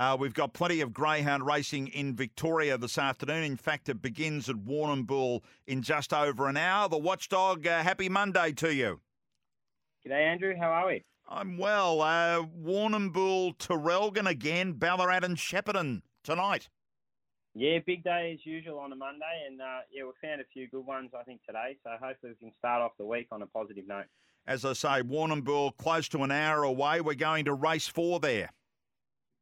Uh, we've got plenty of greyhound racing in Victoria this afternoon. In fact, it begins at Warrnambool in just over an hour. The Watchdog, uh, happy Monday to you. G'day, Andrew. How are we? I'm well. Uh, Warrnambool, Traralgon again, Ballarat and Shepparton tonight. Yeah, big day as usual on a Monday, and uh, yeah, we found a few good ones I think today. So hopefully we can start off the week on a positive note. As I say, Warrnambool close to an hour away. We're going to race four there.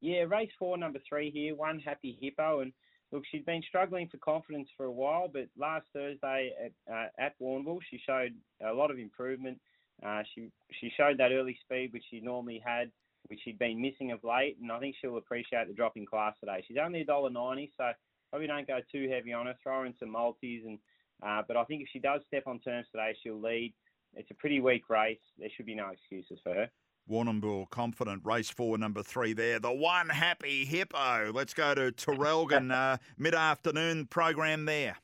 Yeah, race four, number three here, one happy hippo, and look, she'd been struggling for confidence for a while, but last Thursday at uh, at Warrnambool, she showed a lot of improvement. Uh, she she showed that early speed which she normally had, which she'd been missing of late, and I think she'll appreciate the drop in class today. She's only a dollar ninety, so probably don't go too heavy on her. Throw her in some multis, and uh, but I think if she does step on terms today, she'll lead. It's a pretty weak race. There should be no excuses for her. Warrnambool confident race four number three there. The one happy hippo. Let's go to Traralgon uh, mid afternoon program there.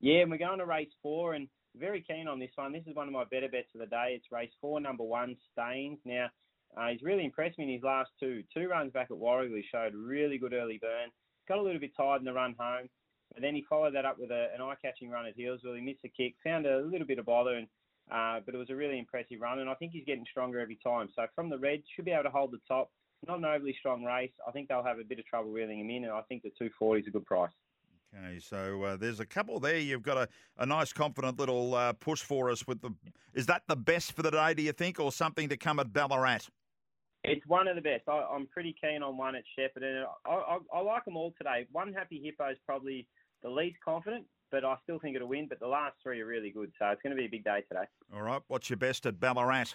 Yeah, and we're going to race four and very keen on this one. This is one of my better bets of the day. It's race four, number one, Staines. Now, uh, he's really impressed me in his last two. Two runs back at Warragul, he showed really good early burn. Got a little bit tired in the run home, but then he followed that up with a, an eye-catching run at Healesville. He missed a kick, found a little bit of bother, and uh, but it was a really impressive run, and I think he's getting stronger every time. So from the red, should be able to hold the top. Not an overly strong race. I think they'll have a bit of trouble reeling him in, and I think the 240 is a good price. Okay, so uh, there's a couple there. You've got a, a nice, confident little uh, push for us with the. Is that the best for the day? Do you think, or something to come at Ballarat? It's one of the best. I, am pretty keen on one at Shepparton. I, I, I like them all today. One Happy Hippo is probably the least confident, but I still think it'll win. But the last three are really good, so it's going to be a big day today. All right, what's your best at Ballarat?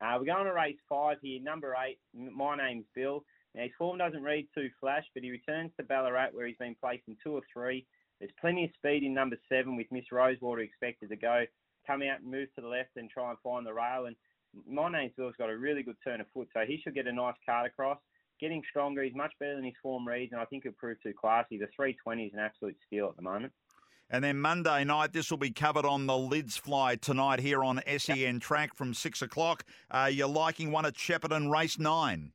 Uh, we're going to race five here, number eight. My name's Bill. Now his form doesn't read too flash, but he returns to Ballarat where he's been placed in two or three. There's plenty of speed in number seven with Miss Rosewater expected to go, come out and move to the left and try and find the rail. And my name's Bill's got a really good turn of foot, so he should get a nice card across. Getting stronger, he's much better than his form reads, and I think he'll prove too classy. The 320 is an absolute steal at the moment. And then Monday night, this will be covered on the Lids Fly tonight here on SEN Track from six o'clock. Uh, you're liking one at Shepparton, race nine?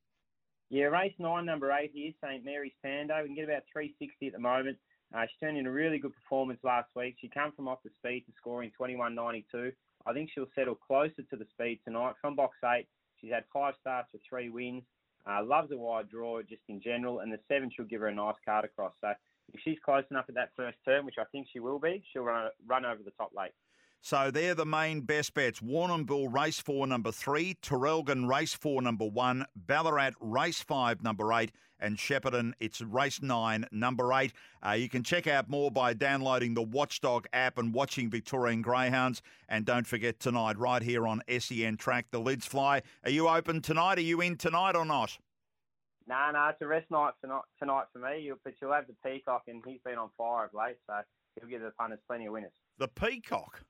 Yeah, race nine, number eight here, St Mary's Pando. We can get about 360 at the moment. Uh, she turned in a really good performance last week. She came from off the speed to scoring 21.92. I think she'll settle closer to the speed tonight. From box eight, she's had five starts with three wins. Uh, loves a wide draw just in general, and the seven she'll give her a nice card across. So if she's close enough at that first turn, which I think she will be, she'll run, run over the top late. So they're the main best bets. Warrnambool race four, number three. Traralgon race four, number one. Ballarat race five, number eight. And Shepparton, it's race nine, number eight. Uh, you can check out more by downloading the Watchdog app and watching Victorian Greyhounds. And don't forget tonight, right here on SEN Track, the Lids Fly. Are you open tonight? Are you in tonight or not? No, nah, no, nah, it's a rest night for not, tonight for me. You'll, But you'll have the Peacock, and he's been on fire of late, so he'll give the punters plenty of winners. The Peacock?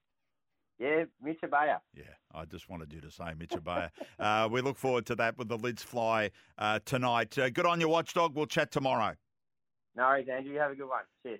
Yeah, Mitch Abaya. Yeah, I just wanted you to say Mitch Abaya. uh, we look forward to that with the lids fly uh, tonight. Uh, good on your watchdog. We'll chat tomorrow. No worries, Andrew. You have a good one. Cheers.